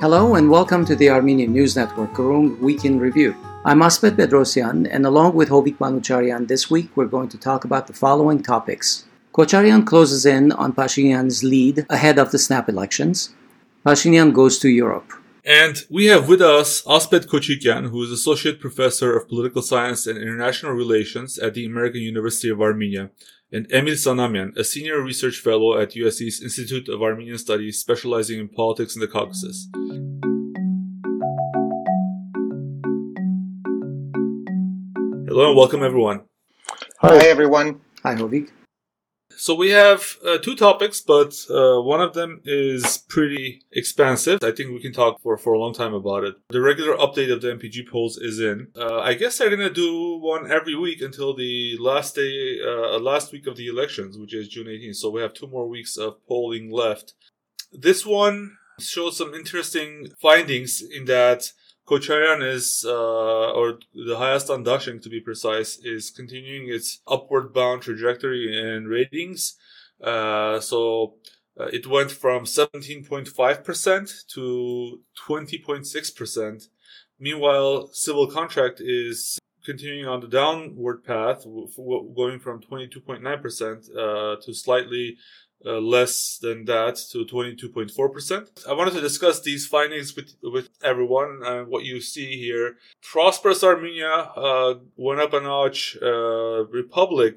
Hello and welcome to the Armenian News Network Groong Week in Review. I'm Asbed Bedrossian, and along with Hovik Manucharyan, this week we're going to talk about the following topics. Kocharyan closes in on Pashinyan's lead ahead of the snap elections. Pashinyan goes to Europe. And we have with us Asbed Kotchikian, who is Associate Professor of Political Science and International Relations at the American University of Armenia, and Emil Sanamyan, a Senior Research Fellow at USC's Institute of Armenian Studies, specializing in politics in the Caucasus. Hello and welcome everyone. Hi, Hi everyone. Hi Hovik. So we have uh, two topics, but uh, one of them is pretty expansive. I think we can talk for, for a long time about it. The regular update of the MPG polls is in. Uh, I guess they're gonna do one every week until the last day, uh, last week of the elections, which is June 18th. So we have two more weeks of polling left. This one shows some interesting findings in that Kocharyan is, uh, or the Hayastan Dashink to be precise, is continuing its upward bound trajectory in ratings. Uh, so uh, it went from 17.5% to 20.6%. Meanwhile, civil contract is continuing on the downward path, going from 22.9% uh, to slightly uh, less than that to 22.4%. I wanted to discuss these findings with, with everyone and what you see here. Prosperous Armenia uh, went up a notch. Uh, Republic,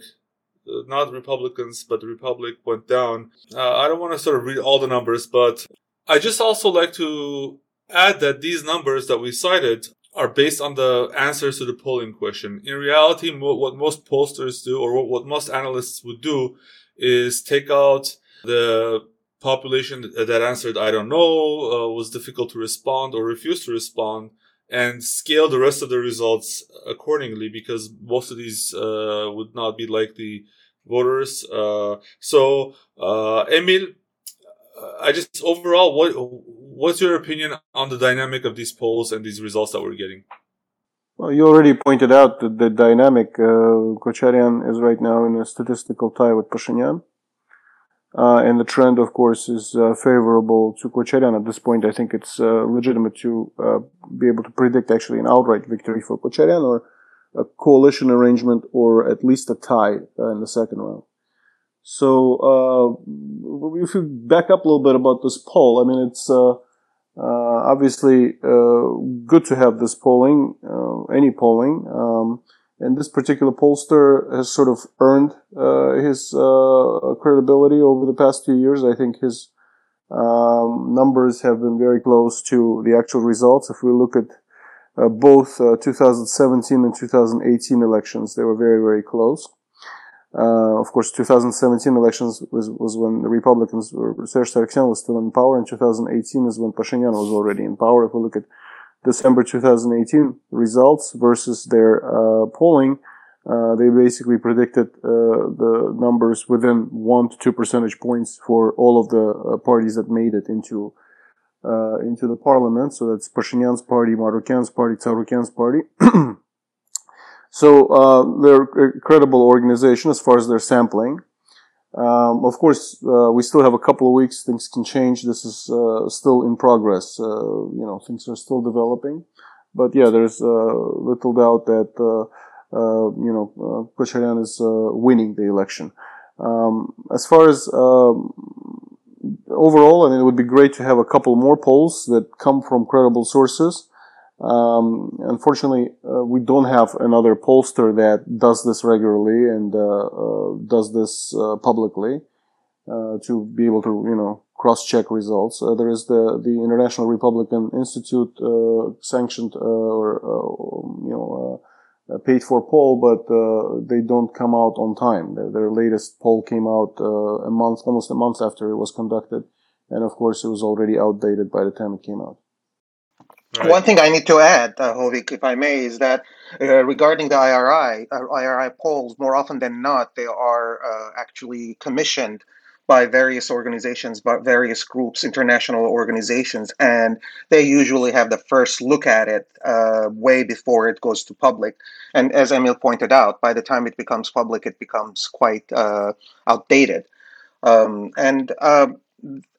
uh, not Republicans, but Republic went down. I don't want to sort of read all the numbers, but I just also like to add that these numbers that we cited are based on the answers to the polling question. In reality, what most pollsters do, or what most analysts would do, is take out the population that answered I don't know, uh, was difficult to respond or refused to respond, and scale the rest of the results accordingly because most of these uh, would not be like the voters. Uh, so, uh, Emil, uh, I just overall, what what's your opinion on the dynamic of these polls and these results that we're getting? Well, you already pointed out that the dynamic. Uh, Kocharyan is right now in a statistical tie with Pashinyan. Uh, and the trend, of course, is uh, favorable to Kocharyan. At this point, I think it's uh, legitimate to uh, be able to predict actually an outright victory for Kocharyan or a coalition arrangement or at least a tie uh, in the second round. So, uh, if you back up a little bit about this poll, I mean, it's obviously, uh, good to have this polling, uh, any polling. Um, and this particular pollster has sort of earned his credibility over the past few years. I think his um, numbers have been very close to the actual results. If we look at uh, both uh, 2017 and 2018 elections, they were very, very close. Uh, of course, 2017 elections was, was when the Republicans, were, Serge Sargsyan was still in power, and 2018 is when Pashinyan was already in power. If we look at December 2018 results versus their uh, polling, uh, they basically predicted uh, the numbers within one to two percentage points for all of the uh, parties that made it into uh, into the parliament. So that's Pashinyan's party, Marukyan's party, Tsarukyan's party. So uh, they're a credible organization as far as their sampling. Um, of course, uh, we still have a couple of weeks. Things can change. This is uh, still in progress. Uh, you know, things are still developing. But yeah, there's uh, little doubt that uh, you know uh, is winning the election. Um, as far as um, overall, I mean, it would be great to have a couple more polls that come from credible sources. Um, unfortunately, uh, we don't have another pollster that does this regularly and uh, uh, does this uh, publicly uh, to be able to, you know, cross-check results. Uh, there is the the International Republican Institute sanctioned or you know paid for poll, but they don't come out on time. Their, their latest poll came out a month, almost a month after it was conducted, and of course, it was already outdated by the time it came out. Right. One thing I need to add, uh, Hovik, if I may, is that uh, regarding the IRI, uh, IRI polls, more often than not, they are uh, actually commissioned by various organizations, by various groups, international organizations, and they usually have the first look at it uh, way before it goes to public. And as Emil pointed out, by the time it becomes public, it becomes quite uh, outdated. Um, and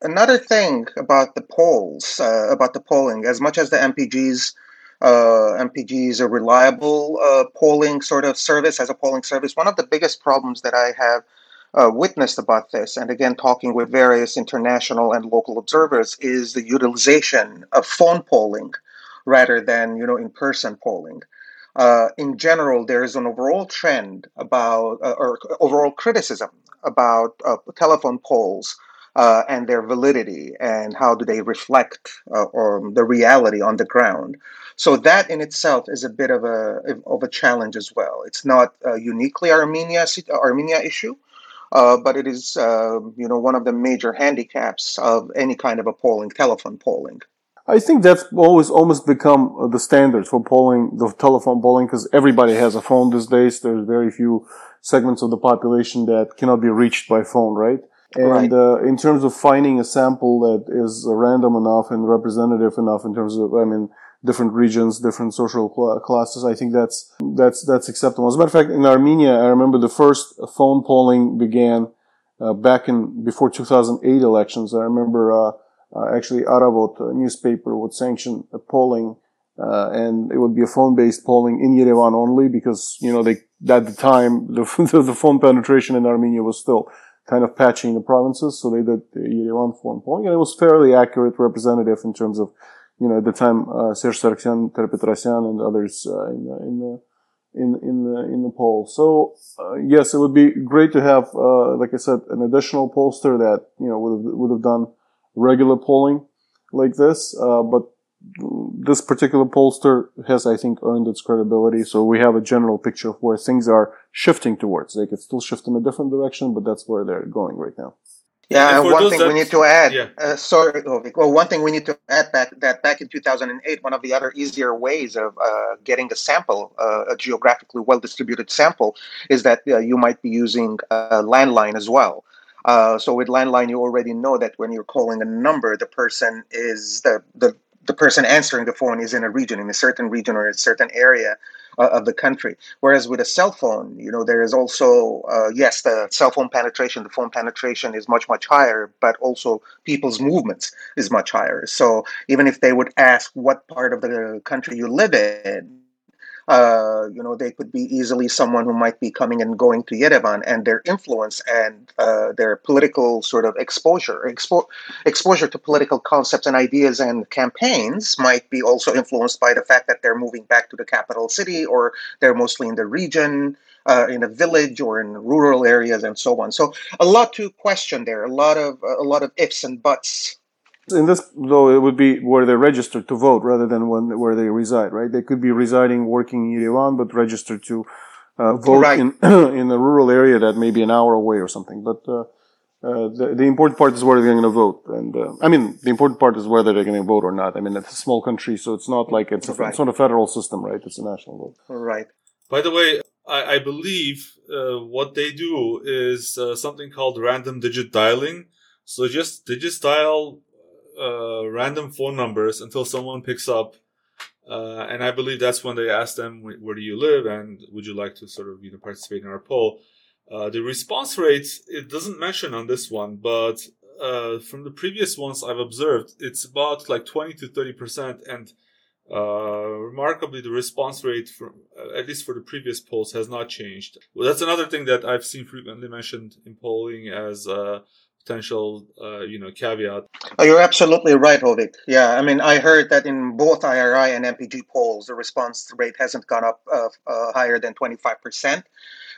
another thing about the polls, uh, about the polling, as much as the MPGs uh, MPG reliable uh, polling sort of service as a polling service. One of the biggest problems that I have uh, witnessed about this, and again, talking with various international and local observers, is the utilization of phone polling rather than you know in-person polling. Uh, in general, there is an overall trend about uh, or overall criticism about uh, telephone polls uh, and their validity and how do they reflect uh, or the reality on the ground. So that in itself is a bit of a of a challenge as well. It's not uh, uniquely Armenia Armenia issue, uh, but it is uh, you know one of the major handicaps of any kind of a polling, telephone polling. I think that's always almost become uh, the standard for polling, the telephone polling, because everybody has a phone these days. There's very few segments of the population that cannot be reached by phone, right? And right. uh, in terms of finding a sample that is random enough and representative enough in terms of, I mean, different regions, different social cl- classes, I think that's that's that's acceptable. As a matter of fact, in Armenia, I remember the first phone polling began uh, back in before 2008 elections. I remember uh, uh, actually Aravot newspaper would sanction a polling. Uh, and it would be a phone-based polling in Yerevan only because, you know, they, at the time, the, the phone penetration in Armenia was still kind of patching the provinces. So they did the Yerevan phone polling and it was fairly accurate representative in terms of, you know, at the time, uh, Serge Sargsyan, and others, uh, in the, in the, in, in the, in the poll. So, uh, yes, it would be great to have, uh, like I said, an additional pollster that, you know, would have, would have done regular polling like this. Uh, but this particular pollster has, I think, earned its credibility. So we have a general picture of where things are shifting towards. They could still shift in a different direction, but that's where they're going right now. Yeah, and, one thing that, we need to add. Yeah. Uh, sorry, well, one thing we need to add back that back in 2008, one of the other easier ways of uh, getting a sample, uh, a geographically well distributed sample, is that uh, you might be using a landline as well. Uh, so with landline, you already know that when you're calling a number, the person is the the the person answering the phone is in a region, in a certain region or a certain area uh, of the country. Whereas with a cell phone, you know, there is also, uh, yes, the cell phone penetration, the phone penetration is much, much higher, but also people's movements is much higher. So even if they would ask what part of the country you live in, uh, you know, they could be easily someone who might be coming and going to Yerevan, and their influence and uh, their political sort of exposure, expo- exposure to political concepts and ideas and campaigns might be also influenced by the fact that they're moving back to the capital city or they're mostly in the region. Uh, in a village or in rural areas and so on. So a lot to question there. A lot of a lot of ifs and buts in this, though, it would be where they're registered to vote rather than when, where they reside, right? They could be residing, working in Yerevan, but registered to uh, vote right. in in a rural area that may be an hour away or something. But uh, uh, the, the important part is where they're going to vote, and uh, I mean, the important part is whether they're going to vote or not. I mean, it's a small country, so it's not like it's a, right. it's not a federal system, right? It's a national vote. Right. By the way, I, I believe uh, what they do is uh, something called random digit dialing. So just digit just dial uh, random phone numbers until someone picks up. Uh, and I believe that's when they ask them, where do you live? And would you like to sort of, you know, participate in our poll? Uh, the response rate, it doesn't mention on this one, but uh, from the previous ones I've observed, it's about like 20 to 30%. And uh, remarkably, the response rate, from, uh, at least for the previous polls, has not changed. Well, that's another thing that I've seen frequently mentioned in polling as potential, uh, you know, caveat. Oh, you're absolutely right, Hovik. Yeah, I mean, I heard that in both IRI and MPG polls, the response rate hasn't gone up uh, uh, higher than 25%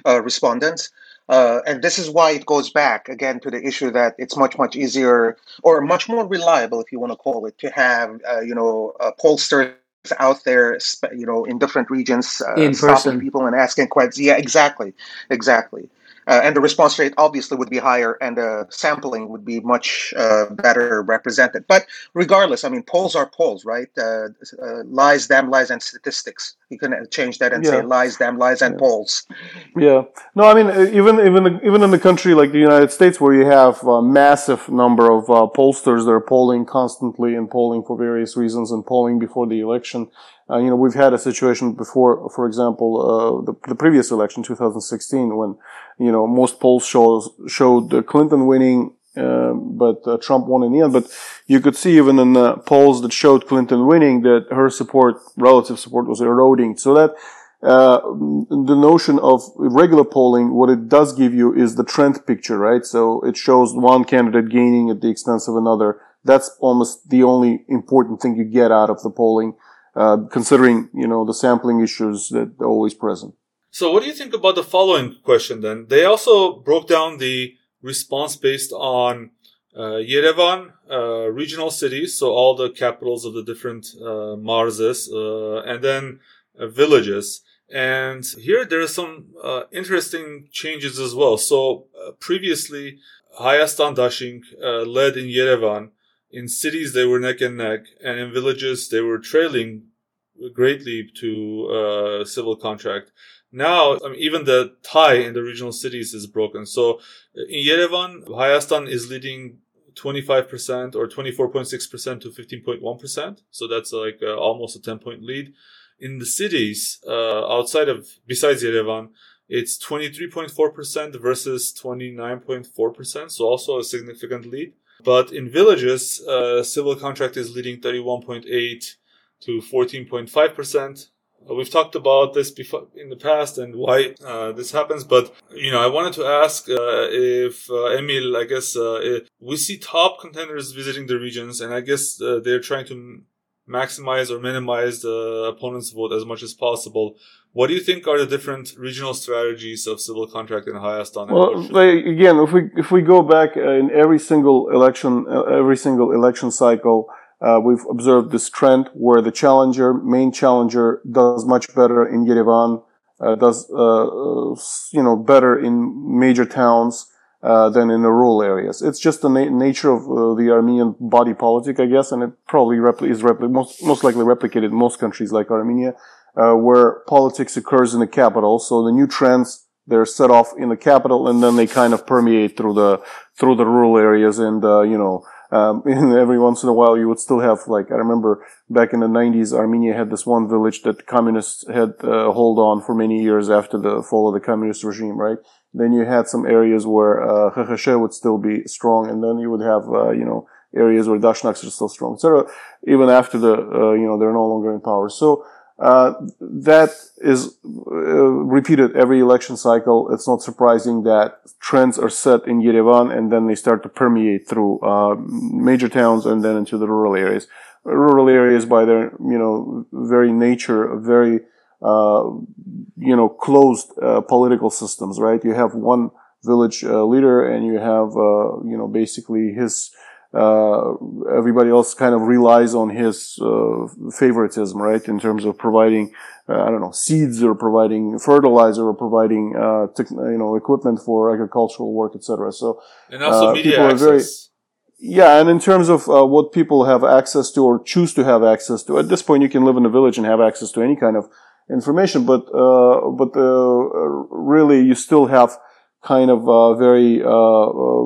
uh, respondents. Uh, and this is why it goes back again to the issue that it's much, much easier or much more reliable, if you want to call it, to have, uh, you know, pollsters out there, you know, in different regions, in stopping people and asking questions. Yeah, exactly, exactly. Uh, and the response rate obviously would be higher and the sampling would be much uh, better represented. But regardless, I mean, polls are polls, right? Uh, uh lies, damn lies, and statistics. You can change that and yeah. say lies, damn lies, and yeah. polls. Yeah. No, I mean, uh, even even even in the country like the United States, where you have a massive number of uh, pollsters that are polling constantly and polling for various reasons and polling before the election, uh, you know, we've had a situation before, for example, uh, the, the, previous election, 2016, when, you know, most polls shows, showed Clinton winning um, but uh, Trump won in the end. But you could see even in the polls that showed Clinton winning that her support, relative support, was eroding. So that uh, the notion of regular polling, what it does give you is the trend picture, right? So it shows one candidate gaining at the expense of another. That's almost the only important thing you get out of the polling, uh, considering you know the sampling issues that are always present. So, what do you think about the following question? Then they also broke down the response based on uh, Yerevan, uh, regional cities, so all the capitals of the different uh, marzes, uh, and then uh, villages. And here there are some uh, interesting changes as well. So previously, Hayastan Dashink led in Yerevan. In cities, they were neck and neck, and in villages, they were trailing greatly to civil contract. Now, I mean, even the tie in the regional cities is broken. So in Yerevan, Hayastan is leading 25% or 24.6% to 15.1%. So that's like uh, almost a 10 point lead. In the cities, uh, outside of, besides Yerevan, it's 23.4% versus 29.4%. So also a significant lead. But in villages, uh, civil contract is leading 31.8 to 14.5%. Uh, we've talked about this before in the past and why uh, this happens, but you know, I wanted to ask uh, if uh, Emil, I guess uh, we see top contenders visiting the regions, and I guess they're trying to maximize or minimize the opponent's vote as much as possible. What do you think are the different regional strategies of civil contract in Hayastan? Well, like, again, if we if we go back in every single election, every single election cycle uh, we've observed this trend where the challenger, main challenger, does much better in Yerevan, uh, does uh, you know better in major towns uh, than in the rural areas. It's just the na- nature of uh, the Armenian body politic, I guess, and it probably repli- is repli- most most likely replicated in most countries like Armenia, uh, where politics occurs in the capital. So the new trends they're set off in the capital, and then they kind of permeate through the through the rural areas, and you know um, every once in a while, you would still have, like, I remember back in the 90s, Armenia had this one village that the communists had uh, hold on for many years after the fall of the communist regime, right? Then you had some areas where uh, would still be strong, and then you would have, uh, you know, areas where Dashnaks are still strong, etc. Even after the, uh, you know, they're no longer in power. So, uh, that is uh, repeated every election cycle. It's not surprising that trends are set in Yerevan and then they start to permeate through uh, major towns and then into the rural areas. Rural areas, by their you know very nature, very you know closed uh, political systems. Right? You have one village leader and you have you know basically his uh, everybody else kind of relies on his uh, favoritism, right? In terms of providing, uh, I don't know, seeds or providing fertilizer or providing, uh, you know, equipment for agricultural work, etc. So, and also uh, media access. Very, yeah, and in terms of uh, what people have access to or choose to have access to, at this point, you can live in a village and have access to any kind of information, but but really, you still have kind of uh, very uh, uh,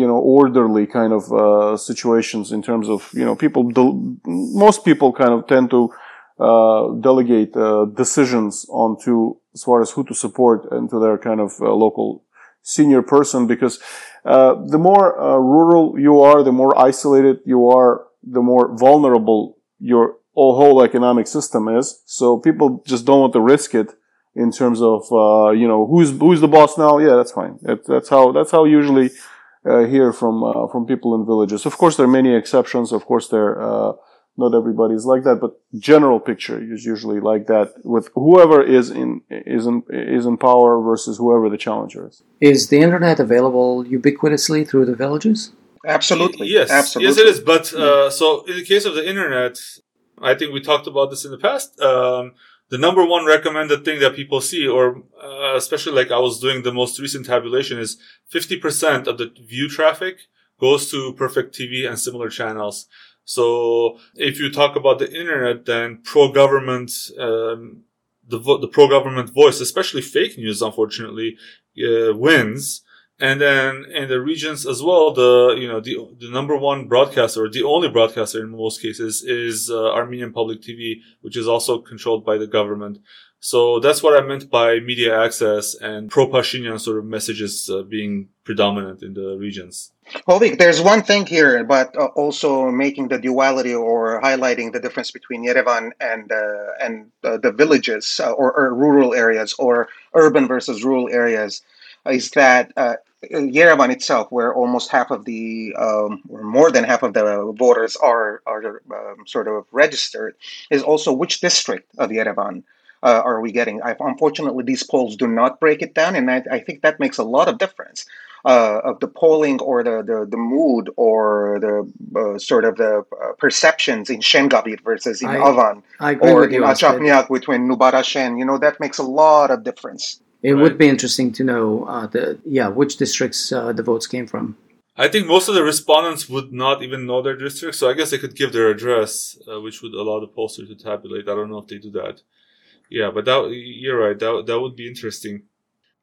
you know orderly kind of uh, situations in terms of you know people most people kind of tend to uh, delegate uh, decisions onto as far as who to support and to their kind of local senior person because the more rural you are the more isolated you are the more vulnerable your whole economic system is so people just don't want to risk it in terms of uh, you know who's who's the boss now. Yeah, that's fine. It, that's how that's how usually uh, hear from uh, from people in villages. Of course, there are many exceptions. Of course, there uh, not everybody is like that, but general picture is usually like that with whoever is in is in is in power versus whoever the challenger is. Is the internet available ubiquitously through the villages? Absolutely. Yes. Absolutely. Yes, it is. But uh, so in the case of the internet, I think we talked about this in the past. Um, the number one recommended thing that people see, or uh, especially like I was doing the most recent tabulation, is 50% of the view traffic goes to Perfect TV and similar channels. So if you talk about the internet, then pro-government, um, the, the pro-government voice, especially fake news, unfortunately, uh, wins. And then in the regions as well, the you know the the number one broadcaster, or the only broadcaster in most cases, is uh, Armenian Public TV, which is also controlled by the government. So that's what I meant by media access and pro-Pashinyan sort of messages uh, being predominant in the regions. Hovik, there's one thing here, but uh, also making the duality or highlighting the difference between Yerevan and uh, and uh, the villages uh, or, or, rural areas or urban versus rural areas is that uh, Yerevan itself, where almost half of the um, or more than half of the voters are are um, sort of registered, is also which district of Yerevan uh, are we getting? I, unfortunately, these polls do not break it down, and I, I think that makes a lot of difference uh, of the polling or the, the, the mood or the uh, sort of the uh, perceptions in Shengavit versus in I, Avan I or in Ajapnyak between Nubarashen. You know, that makes a lot of difference. It right. would be interesting to know uh, the yeah which districts uh, the votes came from. I think most of the respondents would not even know their district, so I guess they could give their address, uh, which would allow the pollster to tabulate. I don't know if they do that. Yeah, but that you're right. That that would be interesting.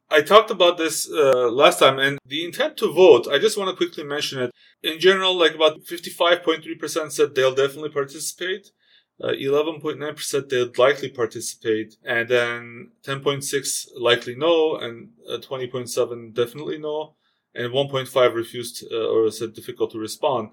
I talked about this uh, last time, and the intent to vote. I just want to quickly mention it. In general, like about fifty-five point three percent said they'll definitely participate. Uh, eleven point nine percent they'll likely participate, and then ten point six likely no, and uh, twenty point seven definitely no, and one point five refused uh, or said difficult to respond.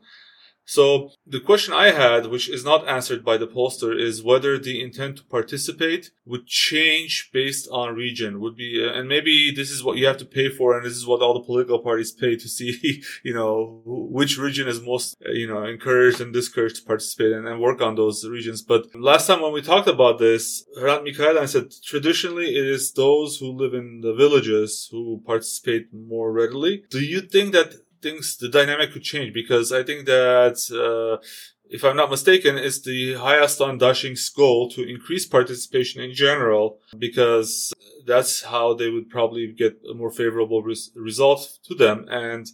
So the question I had, which is not answered by the pollster, is whether the intent to participate would change based on region. Would be, uh, and maybe this is what you have to pay for, and this is what all the political parties pay to see, you know, which region is most, uh, you know, encouraged and discouraged to participate and, and, work on those regions. But last time when we talked about this, Hrant Mikaelian said traditionally it is those who live in the villages who participate more readily. Do you think that things, the dynamic could change because I think that, uh, if I'm not mistaken, it's the Hayastan Dashink's goal to increase participation in general because that's how they would probably get a more favorable res- result to them. And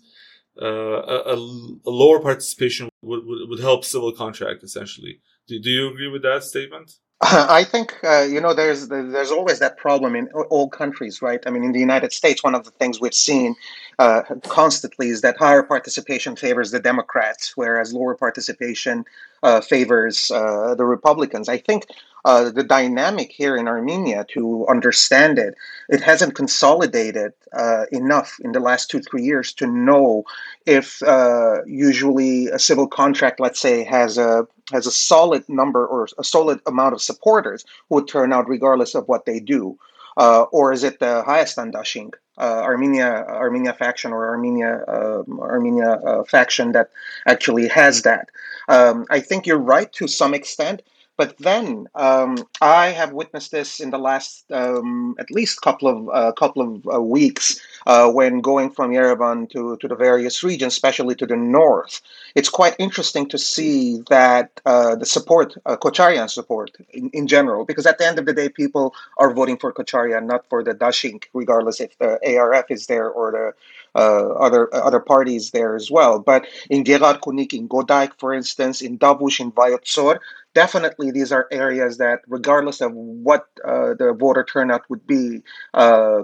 uh, a, a, lower participation would, would, would, help civil contract essentially. Do, do you agree with that statement? I think uh, you know there's there's always that problem in all countries, right? I mean, in the United States, one of the things we've seen uh, constantly is that higher participation favors the Democrats, whereas lower participation uh, favors uh, the Republicans. I think uh, the dynamic here in Armenia, to understand it, it hasn't consolidated uh, enough in the last two three years to know if usually a civil contract, let's say, has a has a solid number or a solid amount of supporters who would turn out regardless of what they do. Uh, or is it the Hayastan Dashink, uh, Armenia, Armenia faction or Armenia, uh, Armenia faction that actually has that? Um, I think you're right to some extent, but then um, I have witnessed this in the last um, at least couple of uh, couple of uh, weeks uh, when going from Yerevan to, to the various regions, especially to the north. It's quite interesting to see that uh, the support, uh, Kocharyan support in, in general, because at the end of the day, people are voting for Kocharyan, not for the Dashink, regardless if the ARF is there or the uh, other other parties there as well. But in Gegharkunik, in Kotayk, for instance, in Tavush, in Vayots Dzor, definitely these are areas that, regardless of what uh, the voter turnout would be, uh,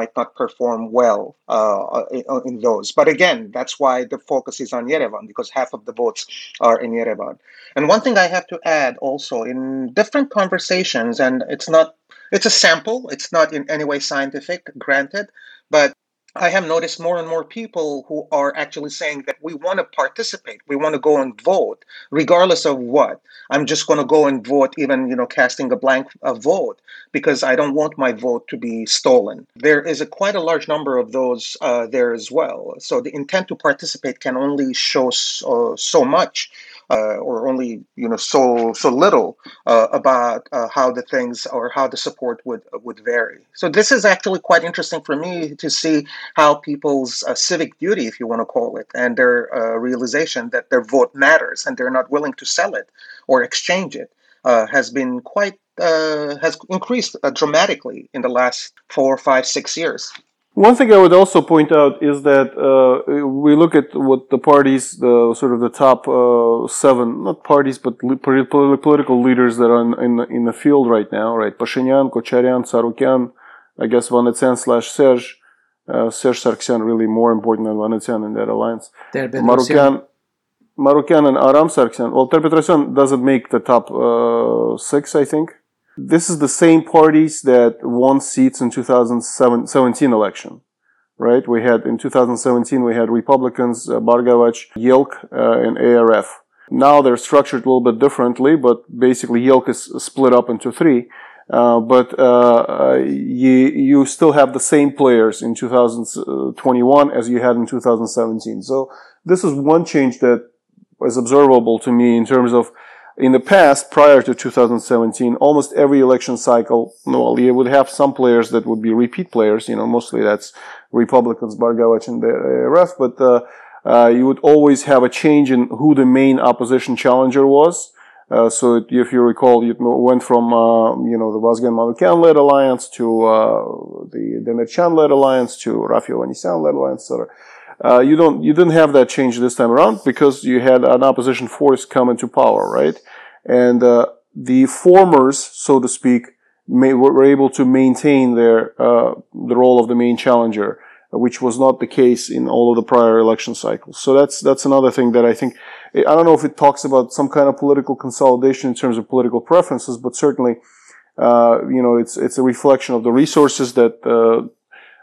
might not perform well uh, in, in, those. But again, that's why the focus is on Yerevan because half of the votes are in Yerevan. And one thing I have to add also in different conversations, and it's not. It's a sample. It's not in any way scientific, granted, but I have noticed more and more people who are actually saying that we want to participate, we want to go and vote, regardless of what. I'm just going to go and vote, even you know, casting a blank a vote, because I don't want my vote to be stolen. There is a quite a large number of those uh, there as well. So the intent to participate can only show so, so much uh, or only you know so so little uh, about uh, how the things or how the support would would vary. So this is actually quite interesting for me to see how people's uh, civic duty, if you want to call it, and their uh, realization that their vote matters and they're not willing to sell it or exchange it uh, has been quite has increased dramatically in the last four, five, six years. One thing I would also point out is that uh, we look at what the parties, the sort of the top uh, seven, not parties, but political leaders that are in, in, in, the field right now, right? Pashinyan, Kocharyan, Tsarukyan, I guess Vanetsyan slash Serge. Uh, Serge Sargsyan really more important than Vanetsyan in that alliance. Marukyan, Marukyan and Aram Sargsyan. Well, Ter doesn't make the top uh, six, I think. This is the same parties that won seats in 2017 election, right? We had in 2017 we had Republicans, uh, Bargavach, Yelk, uh, and ARF. Now they're structured a little bit differently, but basically Yelk is split up into three. Uh, but uh, uh you you still have the same players in 2021 as you had in 2017. So this is one change that is observable to me in terms of in the past, prior to 2017, almost every election cycle, well, you would have some players that would be repeat players. You know, mostly that's Republicans, Bargavach, and the rest. But uh, uh, you would always have a change in who the main opposition challenger was. Uh, so if you recall, it went from uh, you know the Vazgen Manukyan led alliance to uh, the Demirchyan led alliance to Raffi Hovannisian led alliance, etc. Uh, you don't you didn't have that change this time around because you had an opposition force come into power, right? And uh, the formers, so to speak, may, were able to maintain their uh, the role of the main challenger, which was not the case in all of the prior election cycles. So that's that's another thing that I think I don't know if it talks about some kind of political consolidation in terms of political preferences, but certainly. Uh, you know, it's it's a reflection of the resources that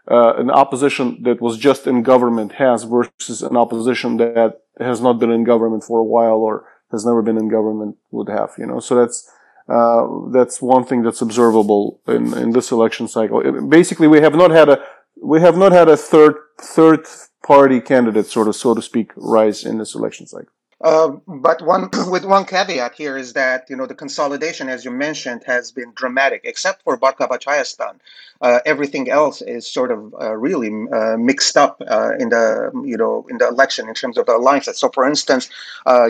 uh, an opposition that was just in government has versus an opposition that has not been in government for a while or has never been in government would have, you know. So that's, uh, that's one thing that's observable in, in this election cycle. It, basically, we have not had a, we have not had a third, third party candidate, sort of, so to speak, rise in this election cycle. Uh, but one with one caveat here is that you know the consolidation, as you mentioned, has been dramatic, except for Bargavach Hayastan. Uh, everything else is sort of uh, really uh, mixed up uh, in the you know in the election in terms of the alliances. So, for instance,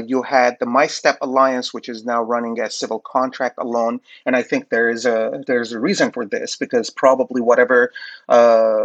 you had the My Step alliance, which is now running as civil contract alone, and I think there is a there's a reason for this because probably whatever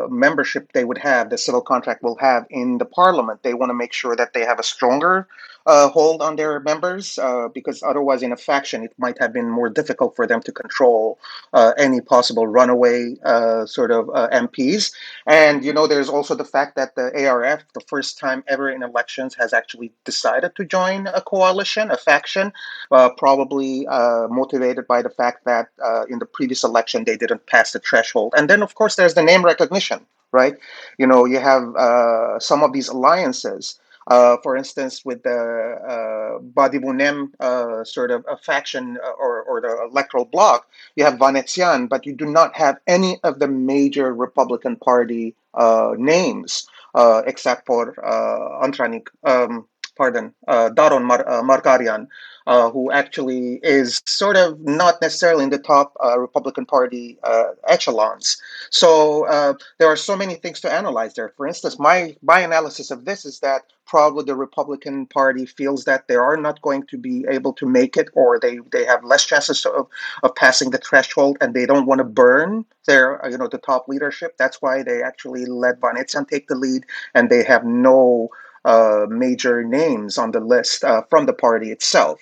membership they would have, the civil contract will have in the parliament, they want to make sure that they have a stronger uh, hold on their members uh, because otherwise, in a faction, it might have been more difficult for them to control uh, any possible runaway uh, sort of uh, MPs. And you know, there's also the fact that the ARF, the first time ever in elections, has actually decided to join a coalition, a faction, uh, probably motivated by the fact that in the previous election they didn't pass the threshold. And then, of course, there's the name recognition right? You know, you have uh, some of these alliances uh, for instance, with the uh, Badibunem uh, sort of a faction uh, or, or the electoral bloc, you have Vanetzian, but you do not have any of the major Republican Party uh, names uh, except for uh, Antranik, um, pardon, Daron Mar- Margarian uh, who actually is sort of not necessarily in the top uh, Republican Party uh, echelons. So uh, there are so many things to analyze there. For instance, my my analysis of this is that probably the Republican Party feels that they are not going to be able to make it, or they they have less chances of, of passing the threshold, and they don't want to burn their uh, you know the top leadership. That's why they actually let Vanetzian take the lead, and they have no uh, major names on the list uh, from the party itself.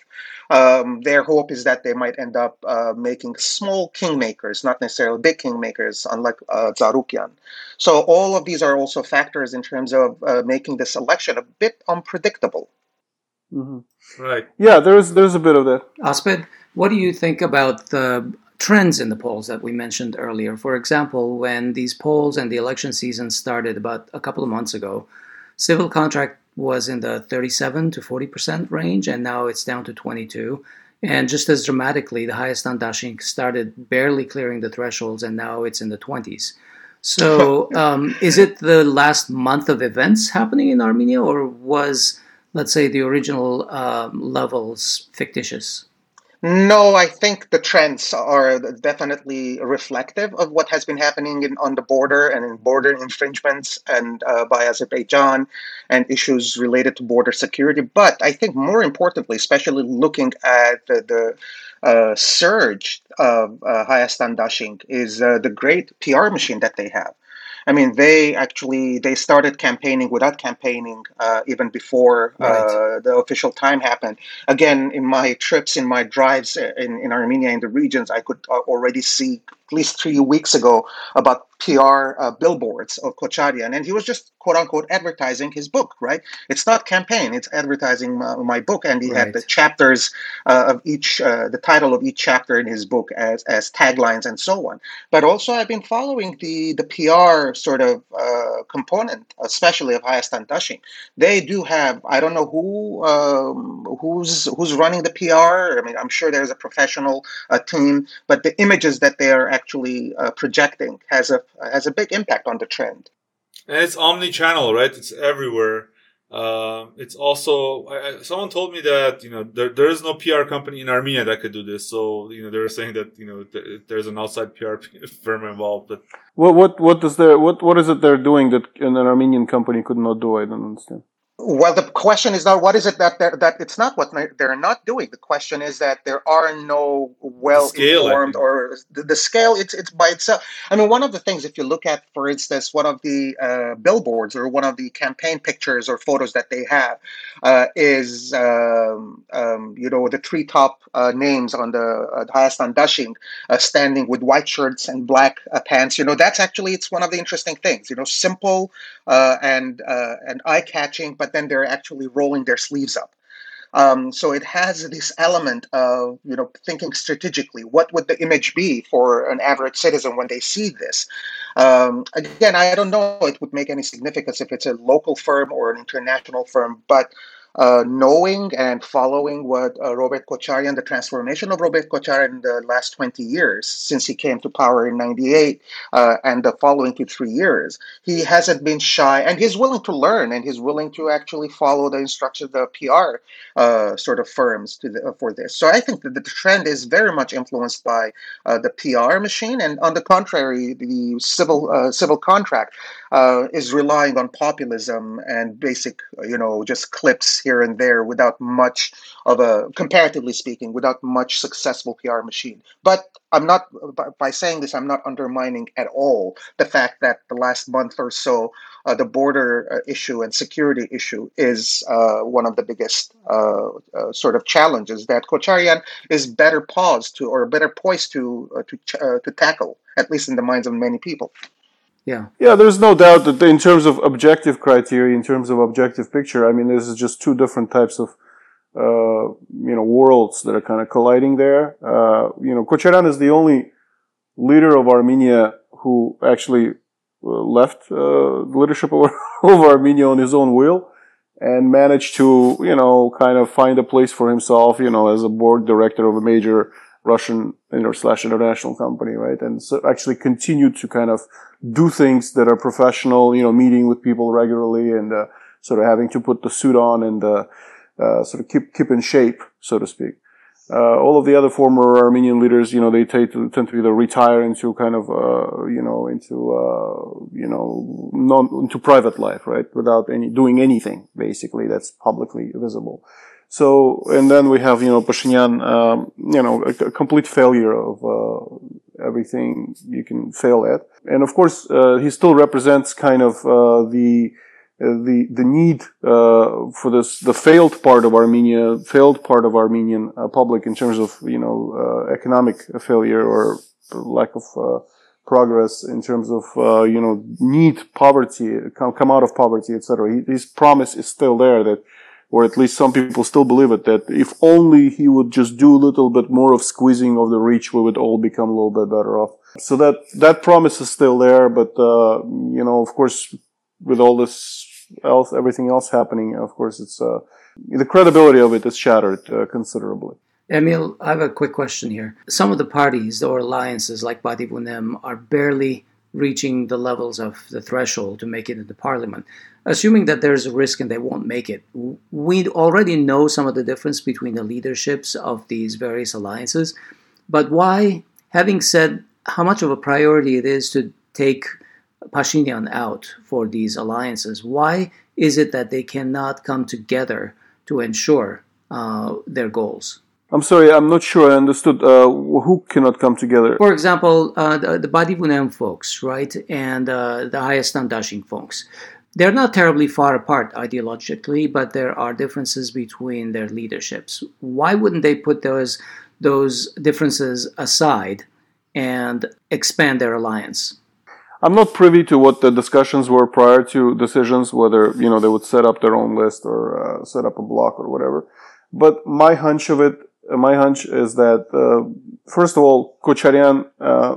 Um, their hope is that they might end up uh, making small kingmakers, not necessarily big kingmakers, unlike uh, Tsarukyan. So all of these are also factors in terms of uh, making this election a bit unpredictable. Mm-hmm. Right. Yeah, there's there's a bit of that. Asbed, what do you think about the trends in the polls that we mentioned earlier? For example, when these polls and the election season started about a couple of months ago, Civil contract was in the 37 to 40% range, and now it's down to 22. And just as dramatically, the Hayastan Dashink started barely clearing the thresholds, and now it's in the 20s. So, um, is it the last month of events happening in Armenia, or was, let's say, the original um, levels fictitious? No, I think the trends are definitely reflective of what has been happening in, on the border and in border infringements and uh, by Azerbaijan and issues related to border security. But I think more importantly, especially looking at the, the uh, surge of uh, Hayastan Dashink, is uh, the great PR machine that they have. I mean, they actually they started campaigning without campaigning uh, even before uh, the official time happened. Again, in my trips, in my drives uh, in, in Armenia, in the regions, I could uh, already see least three weeks ago about PR uh, billboards of Kocharian, and he was just quote unquote advertising his book, right? It's not campaign; it's advertising my, my book, and he right. had the chapters uh, of each, uh, the title of each chapter in his book as as taglines and so on. But also, I've been following the the PR sort of uh, component, especially of Hayastan Dashink. They do have I don't know who um, who's who's running the PR. I mean, I'm sure there's a professional uh, team, but the images that they are actually uh, projecting has a has a big impact on the trend. And it's omni-channel, right? It's everywhere. Uh, it's also I, someone told me that you know there there is no PR company in Armenia that could do this. So you know they're saying that you know th- there's an outside PR firm involved. But what what what does there what what is it they're doing that an Armenian company could not do? I don't understand. Well, the question is not what is it that that it's not what they're not doing. The question is that there are no well informed or the, the, scale. It's it's by itself. I mean, one of the things if you look at, for instance, one of the uh, billboards or one of the campaign pictures or photos that they have uh, is um, um, you know the three top uh, names on the uh, Hayastan Dashink uh, standing with white shirts and black uh, pants. You know that's actually it's one of the interesting things. You know, simple uh, and and eye catching, but then they're actually rolling their sleeves up. Um, so it has this element of you know thinking strategically. What would the image be for an average citizen when they see this? Um, again, I don't know it would make any significance if it's a local firm or an international firm, but uh, knowing and following what uh, Robert Kocharyan, the transformation of Robert Kocharyan in the last 20 years since he came to power in 98 uh, and the following two, three years, he hasn't been shy and he's willing to learn and he's willing to actually follow the instructions of the PR uh, sort of firms to the, for this. So I think that the trend is very much influenced by uh, the PR machine and on the contrary, the civil, uh, civil contract is relying on populism and basic, you know, just clips here and there without much of a, comparatively speaking, without much successful PR machine. But I'm not, by saying this, I'm not undermining at all the fact that the last month or so, uh, the border uh, issue and security issue is uh, one of the biggest uh, uh, sort of challenges that Kocharyan is better paused to or better poised to uh, to to tackle, at least in the minds of many people. Yeah. Yeah, there's no doubt that in terms of objective criteria, in terms of objective picture, I mean, this is just two different types of, uh, you know, worlds that are kind of colliding there. Uh, you know, Kocharian is the only leader of Armenia who actually uh, left uh, leadership of, of Armenia on his own will and managed to, you know, kind of find a place for himself, you know, as a board director of a major Russian inter slash international company, right? And so actually continue to kind of do things that are professional, you know, meeting with people regularly and uh, sort of having to put the suit on and uh, uh, sort of keep keep in shape, so to speak. Uh, all of the other former Armenian leaders, you know, they tend to, tend to either retire into kind of, uh, you know, into, uh, you know, non, into private life, right? Without any, doing anything, basically, that's publicly visible. So, and then we have, you know, Pashinyan, um, you know, a, a, complete failure of uh, everything you can fail at. And of course, uh, he still represents kind of uh, the uh, the the need uh, for this the failed part of Armenia, failed part of Armenian uh, public in terms of you know economic failure or lack of progress in terms of you know need poverty, come, come out of poverty, etc. His promise is still there that or at least some people still believe it, that if only he would just do a little bit more of squeezing of the reach, we would all become a little bit better off. So that, that promise is still there, but, uh, you know, of course, with all this else, everything else happening, of course, it's, uh, the credibility of it is shattered uh, considerably. Emil, I have a quick question here. Some of the parties or alliances like Badivunem are barely reaching the levels of the threshold to make it into parliament. Assuming that there's a risk and they won't make it, we already know some of the difference between the leaderships of these various alliances. But why, having said how much of a priority it is to take Pashinyan out for these alliances, why is it that they cannot come together to ensure uh, their goals? I'm sorry, I'm not sure I understood. Uh, who cannot come together? For example, uh, the, the Badivunem folks, right, and uh, the Hayastan Dashink folks. They're not terribly far apart ideologically, but there are differences between their leaderships. Why wouldn't they put those those differences aside and expand their alliance? I'm not privy to what the discussions were prior to decisions, whether you know they would set up their own list or uh, set up a block or whatever. But my hunch of it, my hunch is that uh, first of all, Kocharyan, uh,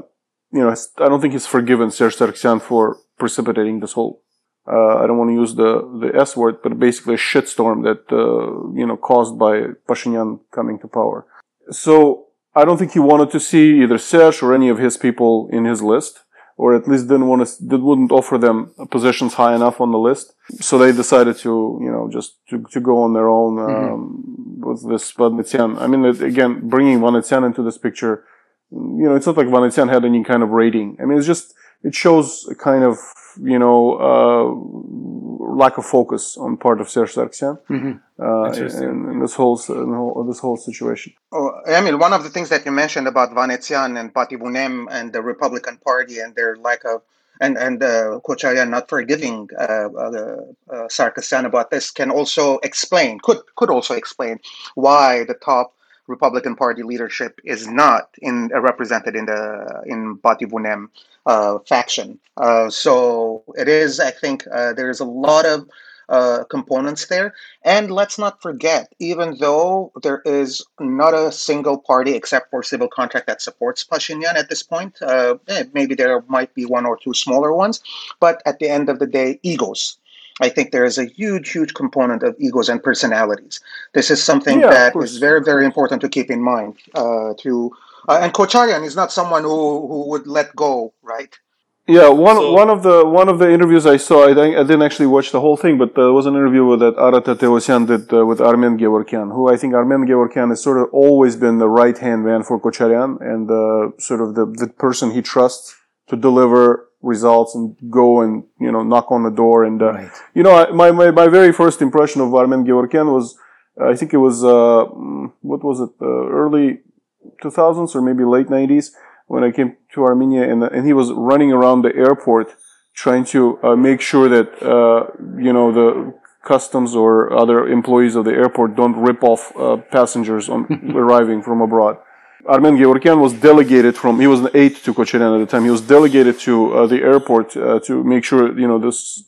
you know, I don't think he's forgiven Serge Sargsyan for precipitating this whole. Uh, I don't want to use the the S word, but basically a shitstorm that uh, you know caused by Pashinyan coming to power. So I don't think he wanted to see either Serge or any of his people in his list or at least didn't want to, that wouldn't offer them positions high enough on the list. So they decided to, you know, just to, to go on their own, mm-hmm. um, mm-hmm. with this Vanetsyan. I mean, again, bringing Vanetsyan into this picture, you know, it's not like Vanetsyan had any kind of rating. I mean, it's just, it shows a kind of, you know, uh, lack of focus on part of Serge Sargsyan mm-hmm. Uh, in, in, this whole, in whole, this whole situation. Oh, Emil, one of the things that you mentioned about Vanetsyan and Pativ Unem and the Republican Party and their lack of and and uh, Kocharyan not forgiving uh, uh, uh, Sargsyan about this can also explain could could also explain why the top Republican Party leadership is not in uh, represented in the in Pativ Unem uh, faction. Uh, so it is, I think, uh, there is a lot of uh, components there. And let's not forget, even though there is not a single party except for civil contract that supports Pashinyan at this point, uh, eh, maybe there might be one or two smaller ones, but at the end of the day, egos I think there is a huge, huge component of egos and personalities. This is something yeah, that is very, very important to keep in mind. Uh, to uh, and Kocharyan is not someone who, who would let go, right? Yeah, one so, one of the one of the interviews I saw, I, I didn't actually watch the whole thing, but there was an interview that Ara Tadevosyan did uh, with Armen Gevorkyan, who I think Armen Gevorkyan has sort of always been the right hand man for Kocharyan and uh, sort of the, the person he trusts to deliver results and go and you know knock on the door and uh, right. you know my, my my very first impression of Armen Gevorkyan was uh, I think it was uh, mm, what was it uh, early 2000s or maybe late 90s when I came to Armenia and and he was running around the airport trying to uh, make sure that uh, you know the customs or other employees of the airport don't rip off passengers on arriving from abroad. Armen Gevorkyan was delegated from, he was an aide to Kocharyan at the time, he was delegated to uh, the airport uh, to make sure, you know, this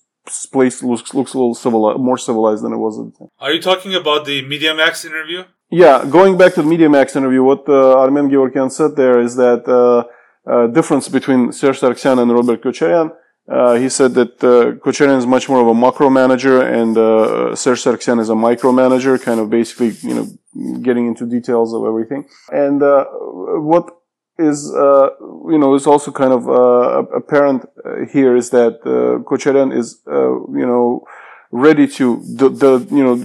place looks, looks a little civilized, more civilized than it was at the time. Are you talking about the Media Max interview? Yeah, going back to the Media Max interview, what uh, Armen Gevorkyan said there is that uh, uh, difference between Serge Sargsyan and Robert Kocharyan uh, he said that uh, Kocharyan is much more of a macro manager and uh, Serge Sargsyan is a micro manager, kind of basically, you know, getting into details of everything. And uh, what is, uh, you know, is also kind of uh, apparent uh, here is that uh, Kocharyan is, you know, ready to the, the you know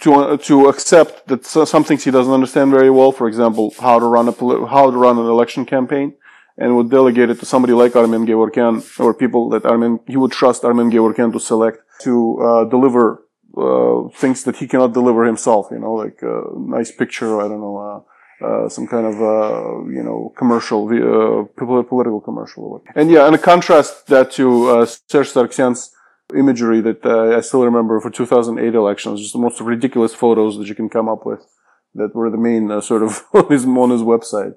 to to accept that some things he doesn't understand very well. For example, how to run a how to run an election campaign and would delegate it to somebody like Armen Gevorkyan or people that Armen, he would trust Armen Gevorkyan to select to uh, deliver uh, things that he cannot deliver himself, you know, like a nice picture, I don't know, uh, uh some kind of, uh, you know, commercial, uh, political commercial. And yeah, and a contrast that to uh, Serge Sargsyan's imagery that I still remember for 2008 elections, just the most ridiculous photos that you can come up with that were the main sort of on his, on his website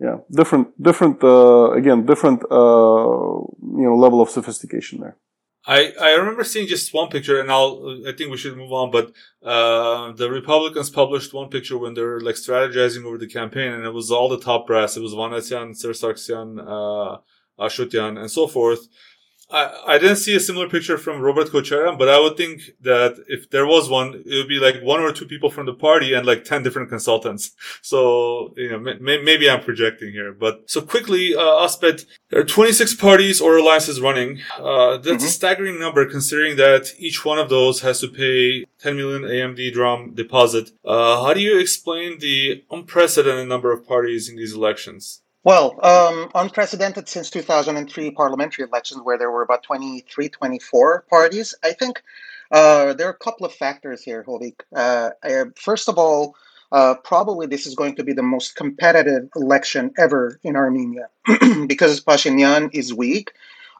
yeah, different, different, uh, again, different, uh, you know, level of sophistication there. I, I remember seeing just one picture, and I'll I think we should move on. But uh, the Republicans published one picture when they were like strategizing over the campaign, and it was all the top brass. It was Vanetsyan, Serge Sargsyan, uh, Ashotyan, and so forth. I, I didn't see a similar picture from Robert Kocharyan, but I would think that if there was one, it would be like one or two people from the party and like 10 different consultants. So, you know, may, maybe I'm projecting here, but so quickly, uh, Asbed, there are 26 parties or alliances running. Uh, that's mm-hmm. a staggering number considering that each one of those has to pay 10 million AMD dram deposit. Uh, how do you explain the unprecedented number of parties in these elections? Well, um, unprecedented since 2003 parliamentary elections, where there were about 23, 24 parties. I think uh, there are a couple of factors here, Hovik. Uh, first of all, uh, probably this is going to be the most competitive election ever in Armenia because Pashinyan is weak.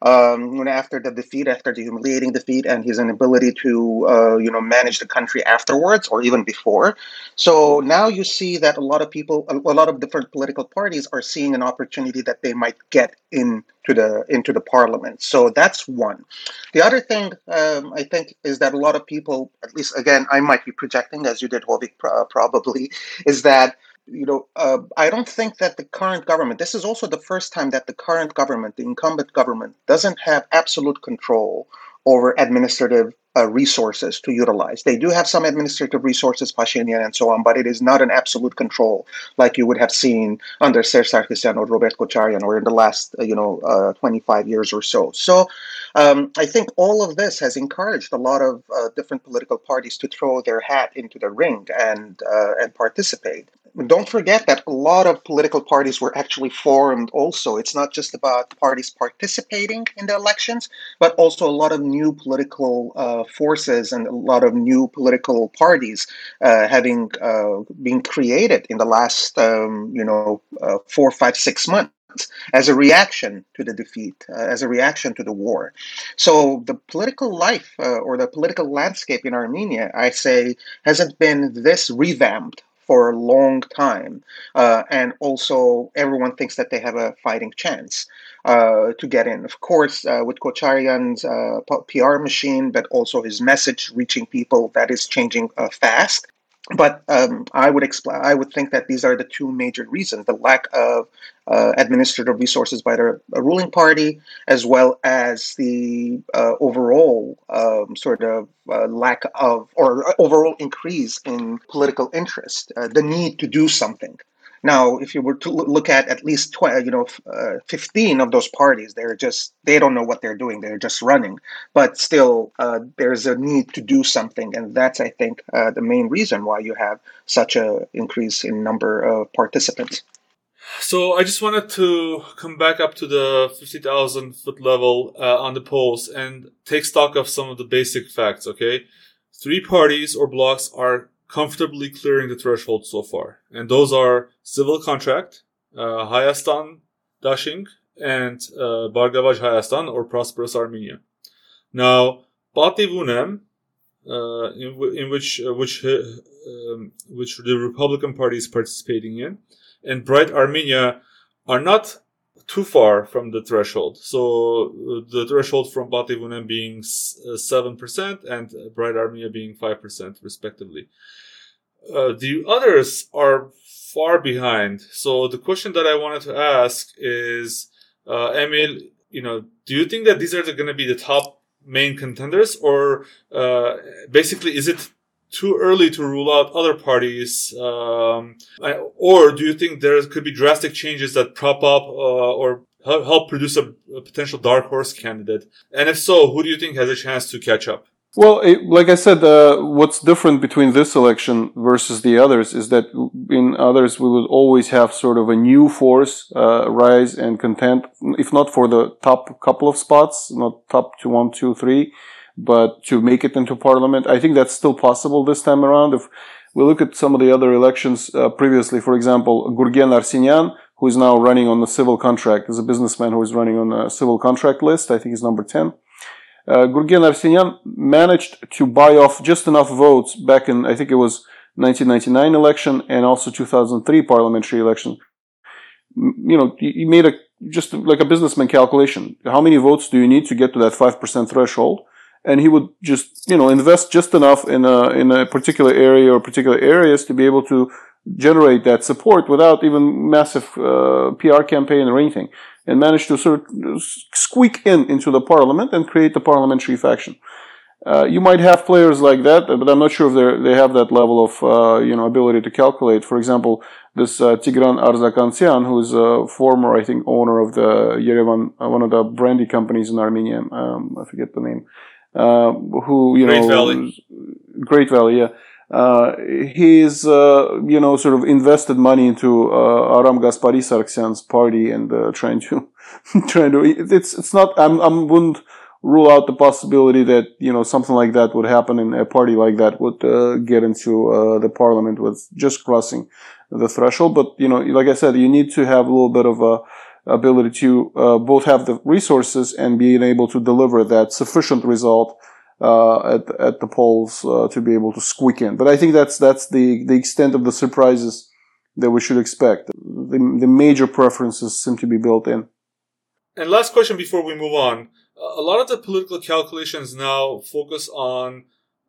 Um, after the defeat, after the humiliating defeat, and his inability to, uh, you know, manage the country afterwards or even before. So now you see that a lot of people, a lot of different political parties are seeing an opportunity that they might get into the into the parliament. So that's one. The other thing um, I think is that a lot of people, at least again, I might be projecting, as you did, Hovik, probably, is that you know, uh, I don't think that the current government, this is also the first time that the current government, the incumbent government, doesn't have absolute control over administrative uh, resources to utilize. They do have some administrative resources, Pashinyan and so on, but it is not an absolute control like you would have seen under Serge Sarkisyan or Robert Kocharyan or in the last, uh, you know, uh, 25 years or so. So um, I think all of this has encouraged a lot of uh, different political parties to throw their hat into the ring and and participate don't forget that a lot of political parties were actually formed also. It's not just about parties participating in the elections, but also a lot of new political uh, forces and a lot of new political parties uh, having uh, been created in the last, um, you know, uh, four, five, six months as a reaction to the defeat, uh, as a reaction to the war. So the political life uh, or the political landscape in Armenia, I say, hasn't been this revamped for a long time. Uh, and also, everyone thinks that they have a fighting chance uh, to get in. Of course, uh, with Kocharyan's uh, PR machine, but also his message reaching people, that is changing uh, fast but um, I would explain. I would think that these are the two major reasons: the lack of uh, administrative resources by the ruling party, as well as the uh, overall um, sort of uh, lack of or overall increase in political interest, uh, the need to do something. Now, if you were to look at at least 12, you know, uh, 15 of those parties, they're just, they don't know what they're doing. They're just running. But still, uh, there's a need to do something. And that's, I think, uh, the main reason why you have such an increase in number of participants. So I just wanted to come back up to the 50,000 foot level uh, on the polls and take stock of some of the basic facts, okay? Three parties or blocks are comfortably clearing the threshold so far. And those are Civil Contract, uh, Hayastan Dashink, and uh, Bargavach Hayastan or Prosperous Armenia. Now, Pativ Unem, uh, in, w- in which uh, which uh, um, which the Republican Party is participating in, and Bright Armenia are not too far from the threshold. So uh, the threshold from Pativ Unem being 7% uh, and Bright Armenia being 5% respectively. Uh, the others are far behind. So the question that I wanted to ask is, uh, Emil, you know, do you think that these are going to be the top main contenders or, uh, basically is it too early to rule out other parties? Um, or do you think there could be drastic changes that prop up uh, or help produce a, a, potential dark horse candidate? And if so, who do you think has a chance to catch up? Well, it, like I said, uh, what's different between this election versus the others is that in others we would always have sort of a new force uh, rise and contend, if not for the top couple of spots, not top two, one, two, three, but to make it into parliament. I think that's still possible this time around. If we look at some of the other elections uh, previously, for example, Gurgen Arsenyan, who is now running on the civil contract, is a businessman who is running on a civil contract list. I think he's number 10. Uh, Gurgen Arsenyan managed to buy off just enough votes back in, I think it was 1999 election and also 2003 parliamentary election. You know, he made a, just like a businessman calculation. How many votes do you need to get to that 5% threshold? And he would just you know invest just enough in a in a particular area or particular areas to be able to generate that support without even massive uh, PR campaign or anything, and manage to sort of squeak in into the parliament and create the parliamentary faction. Uh, you might have players like that, but I'm not sure if they they have that level of uh, you know ability to calculate. For example, this uh, Tigran Arzakantsyan, who's a former, I think, owner of the Yerevan, one of the brandy companies in Armenia. Um, I forget the name. Uh, who you Great know, Valley. Great Valley, yeah. Uh, he's uh, you know sort of invested money into uh, Aram Gaspari Sargsyan's party and uh, trying to trying to it's it's not I'm I wouldn't rule out the possibility that you know something like that would happen in a party like that would uh, get into uh, the parliament with just crossing the threshold but you know like I said you need to have a little bit of a ability to uh, both have the resources and being able to deliver that sufficient result uh, at at the polls uh, to be able to squeak in. But I think that's that's the the extent of the surprises that we should expect. The, the major preferences seem to be built in. And last question before we move on. A lot of the political calculations now focus on,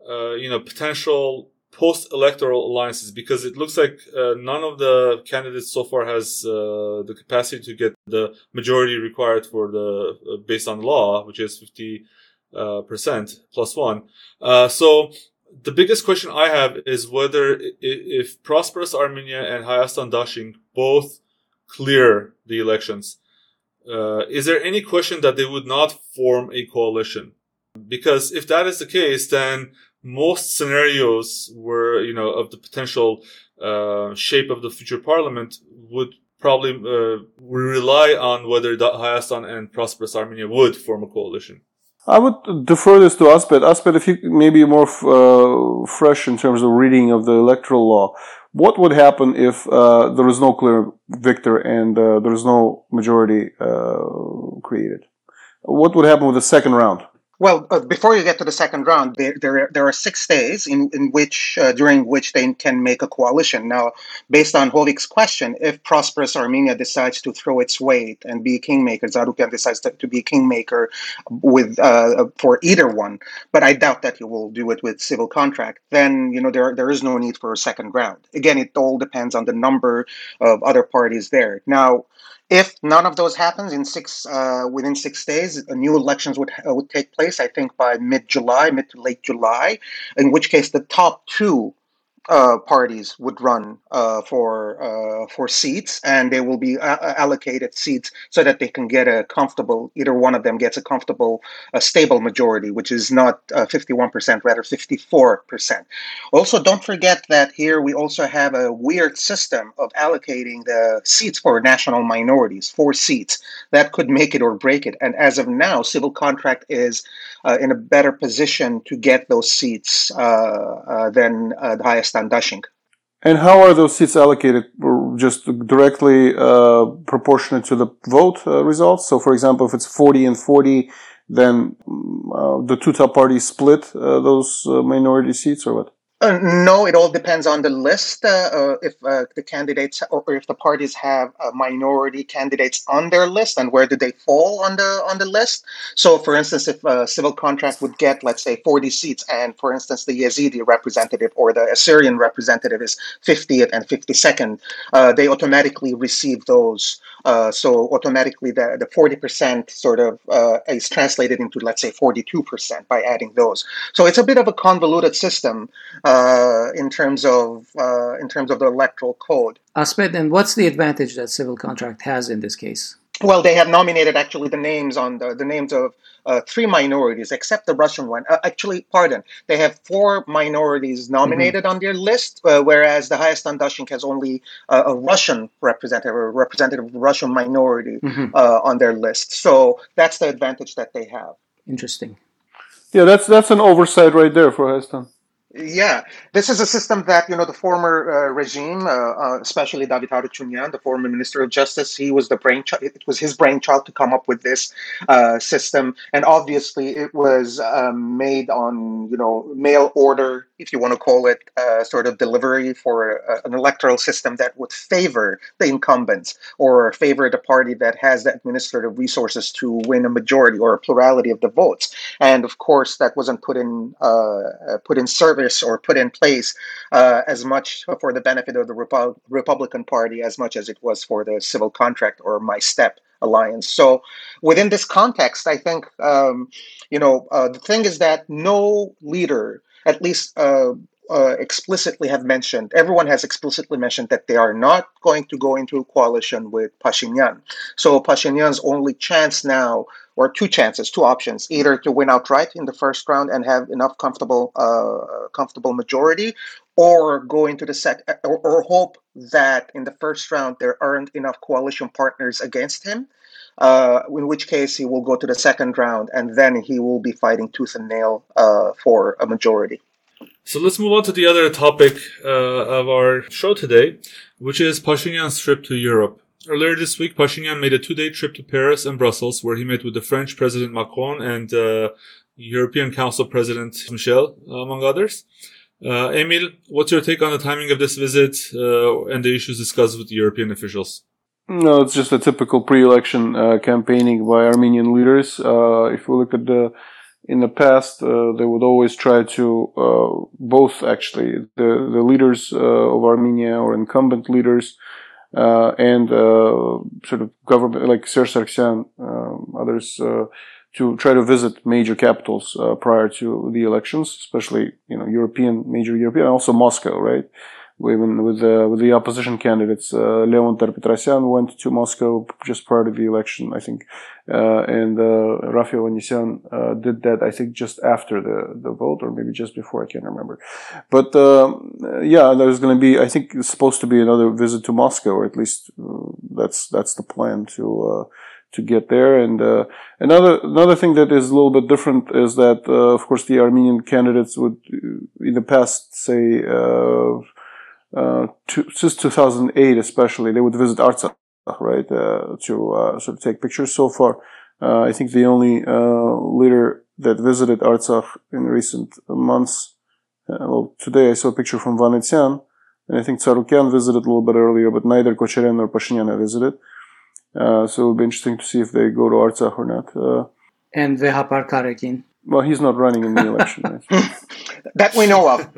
uh, you know, potential post-electoral alliances because it looks like uh, none of the candidates so far has uh, the capacity to get the majority required for the uh, based on law, which is 50 uh, percent plus one. Uh, so the biggest question I have is whether if Prosperous Armenia and Hayastan Dashink both clear the elections, uh, is there any question that they would not form a coalition? Because if that is the case, then most scenarios where, you know, of the potential uh, shape of the future parliament would probably uh, rely on whether Hayastan and Prosperous Armenia would form a coalition. I would defer this to Asbed. Asbed, if you maybe more uh, fresh in terms of reading of the electoral law, what would happen if uh, there is no clear victor and uh, there is no majority uh, created? What would happen with the second round? Well, uh, before you get to the second round, there there, there are six days in, in which uh, during which they can make a coalition. Now, based on Hovik's question, if prosperous Armenia decides to throw its weight and be kingmaker, Tsarukyan decides to, to be kingmaker with uh, for either one, but I doubt that he will do it with civil contract. Then you know there there is no need for a second round. Again, it all depends on the number of other parties there. Now if none of those happens in six uh, within six days, new elections would uh, would take place. I think by mid July, mid to late July. In which case, the top two uh, parties would run uh, for uh, for seats, and they will be a- allocated seats so that they can get a comfortable. Either one of them gets a comfortable, a stable majority, which is not uh, fifty-one percent, rather fifty-four percent. Also, don't forget that here we also have a weird system of allocating the seats for national minorities, four seats that could make it or break it. And as of now, civil contract is uh, in a better position to get those seats uh, than the Hayastan Dashink. And how are those seats allocated? Just directly uh, proportionate to the vote uh, results? So, for example, if it's 40 and 40, then uh, the two top parties split uh, those uh, minority seats or what? Uh, no, it all depends on the list. Uh, uh, if uh, the candidates or, if the parties have minority candidates on their list, and where do they fall on the on the list? So, for instance, if a civil contract would get, let's say, forty seats, and for instance, the Yazidi representative or the Assyrian representative is fiftieth and fifty second, uh, they automatically receive those. Uh, so, automatically, the the forty percent sort of is translated into, let's say, forty two percent by adding those. So, it's a bit of a convoluted system uh, in terms of uh, in terms of the electoral code. Asbed, and what's the advantage that civil contract has in this case? Well, they have nominated actually the names on the, the names of uh, three minorities, except the Russian one. Uh, actually, pardon, they have four minorities nominated mm-hmm. on their list, uh, whereas the Hayastan Dashink has only uh, a Russian representative, a representative of the Russian minority mm-hmm. Uh, on their list. So that's the advantage that they have. Interesting. Yeah, that's that's an oversight right there for Hayastan. Yeah, this is a system that you know the former uh, regime, uh, uh, especially David Harutyunyan, the former Minister of Justice, he was the brainchild. It was his brainchild to come up with this uh, system, and obviously it was um, made on you know mail order, if you want to call it, uh, sort of delivery for uh, an electoral system that would favor the incumbents or favor the party that has the administrative resources to win a majority or a plurality of the votes. And of course, that wasn't put in put in service service or put in place uh, as much for the benefit of the Repu- Republican Party as much as it was for the civil contract or My Step alliance. So within this context, I think um, you know uh, the thing is that no leader, at least. Uh, uh, explicitly have mentioned, everyone has explicitly mentioned that they are not going to go into a coalition with Pashinyan. So Pashinyan's only chance now or two chances, two options, either to win outright in the first round and have enough comfortable uh, comfortable majority, or go into the second, or, or, hope that in the first round there aren't enough coalition partners against him. Uh, in which case he will go to the second round and then he will be fighting tooth and nail uh, for a majority. So let's move on to the other topic uh, of our show today, which is Pashinyan's trip to Europe. Earlier this week, Pashinyan made a two-day trip to Paris and Brussels, where he met with the French President Macron and uh, European Council President Michel, among others. Uh, Emil, what's your take on the timing of this visit uh, and the issues discussed with European officials? No, it's just a typical pre-election uh, campaigning by Armenian leaders. Uh, if we look at the in the past, uh, they would always try to uh, both actually the the leaders of Armenia or incumbent leaders and sort of government like Serge Sargsyan, um, others to try to visit major capitals uh, prior to the elections, especially you know European, major European, and also Moscow, right? Even with the with the opposition candidates, uh, Leon Ter-Petrosyan went to Moscow just prior to the election, I think, uh, and uh, Rafael Ovanesyan uh, did that, I think, just after the the vote, or maybe just before, I can't remember. But um, yeah, there's going to be, I think, it's supposed to be another visit to Moscow, or at least uh, that's that's the plan to uh, to get there. And uh, another another thing that is a little bit different is that, uh, of course, the Armenian candidates would, uh, in the past, say, uh, uh to, since 2008 especially, they would visit Artsakh, right, uh, to sort of take pictures. So far, I think the only leader that visited Artsakh in recent months. well, today I saw a picture from Vanetsyan, and I think Tsarukyan visited a little bit earlier, but neither Kocharyan nor Pashinyan visited. Uh, so it'll be interesting to see if they go to Artsakh or not. Uh, and Vehapar Karakin. Well, he's not running in the election. that we know of.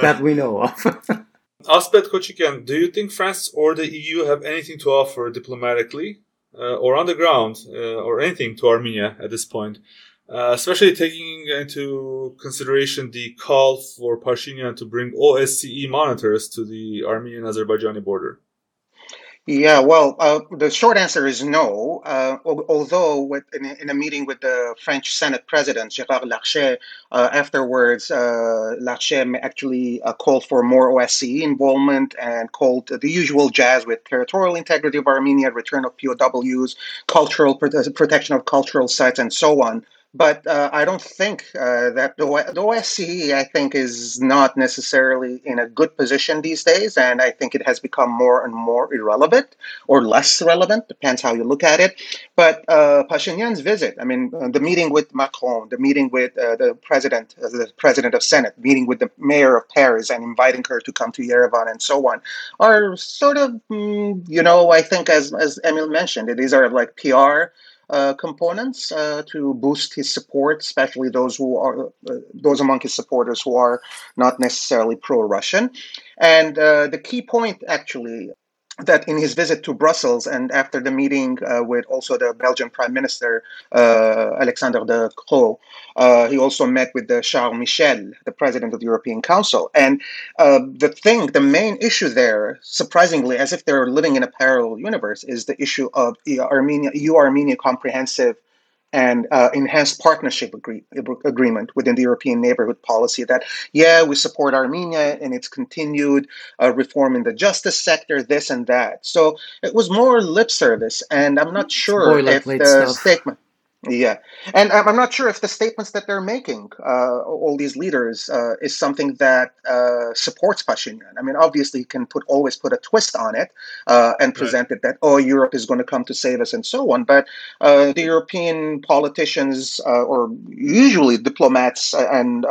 that we know of. Asbed Kotchikian, do you think France or the EU have anything to offer diplomatically uh, or on the ground uh, or anything to Armenia at this point? Uh, especially taking into consideration the call for Pashinyan to bring OSCE monitors to the Armenian Azerbaijani border. Yeah, well, uh, the short answer is no. Uh, although, with, in, a, in, a, meeting with the French Senate President Gérard Larcher, uh, afterwards, uh, Larcher actually uh, called for more OSCE involvement and called the usual jazz with territorial integrity of Armenia, return of POWs, cultural protection of cultural sites, and so on. But uh, I don't think uh, that the, the OSCE, I think, is not necessarily in a good position these days. And I think it has become more and more irrelevant or less relevant, depends how you look at it. But uh, Pashinyan's visit, I mean, uh, the meeting with Macron, the meeting with uh, the president, uh, the president of Senate, meeting with the mayor of Paris and inviting her to come to Yerevan and so on, are sort of, mm, you know, I think, as, as Emil mentioned, these are like PR uh, components uh, to boost his support, especially those who are uh, those among his supporters who are not necessarily pro-Russian. And uh, the key point, actually, that in his visit to Brussels and after the meeting uh, with also the Belgian Prime Minister uh, Alexander De Croo, uh, he also met with the Charles Michel, the President of the European Council. And uh, the thing, the main issue there, surprisingly, as if they're living in a parallel universe, is the issue of Armenia, EU Armenia Comprehensive and uh, enhanced partnership agree- agreement within the European neighborhood policy that, yeah, we support Armenia and its continued uh, reform in the justice sector, this and that. So it was more lip service, and I'm not sure if the stuff. statement. Yeah, and I'm not sure if the statements that they're making, uh, all these leaders, uh, is something that uh, supports Pashinyan. I mean, obviously, you can put always put a twist on it uh, and present right. it that oh, Europe is going to come to save us and so on. But uh, the European politicians, uh, or usually diplomats and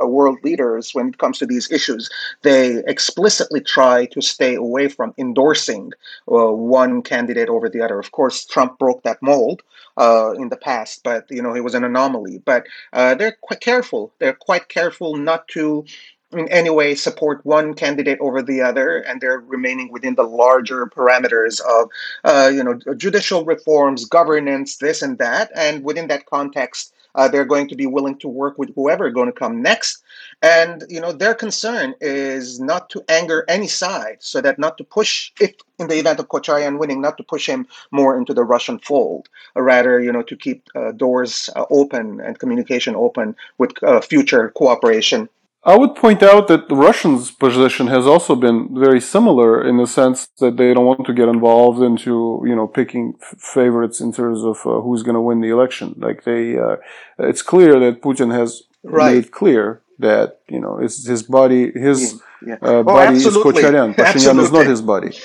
world leaders, when it comes to these issues, they explicitly try to stay away from endorsing one candidate over the other. Of course, Trump broke that mold in the past but you know he was an anomaly. But uh, they're quite careful. They're quite careful not to in any way support one candidate over the other, and they're remaining within the larger parameters of, uh, you know, judicial reforms, governance, this and that. And within that context, uh, they're going to be willing to work with whoever is going to come next. And you know, their concern is not to anger any side, so that not to push, if in the event of Kocharyan winning, not to push him more into the Russian fold, rather, you know, to keep uh, doors uh, open and communication open with uh, future cooperation I would point out that the Russians' position has also been very similar in the sense that they don't want to get involved into, you know, picking f- favorites in terms of uh, who's going to win the election. Like they, uh, it's clear that Putin has right. made clear that, you know, it's his body, his yeah, yeah. Uh, oh, body is Kocharyan. Pashinyan is not his body.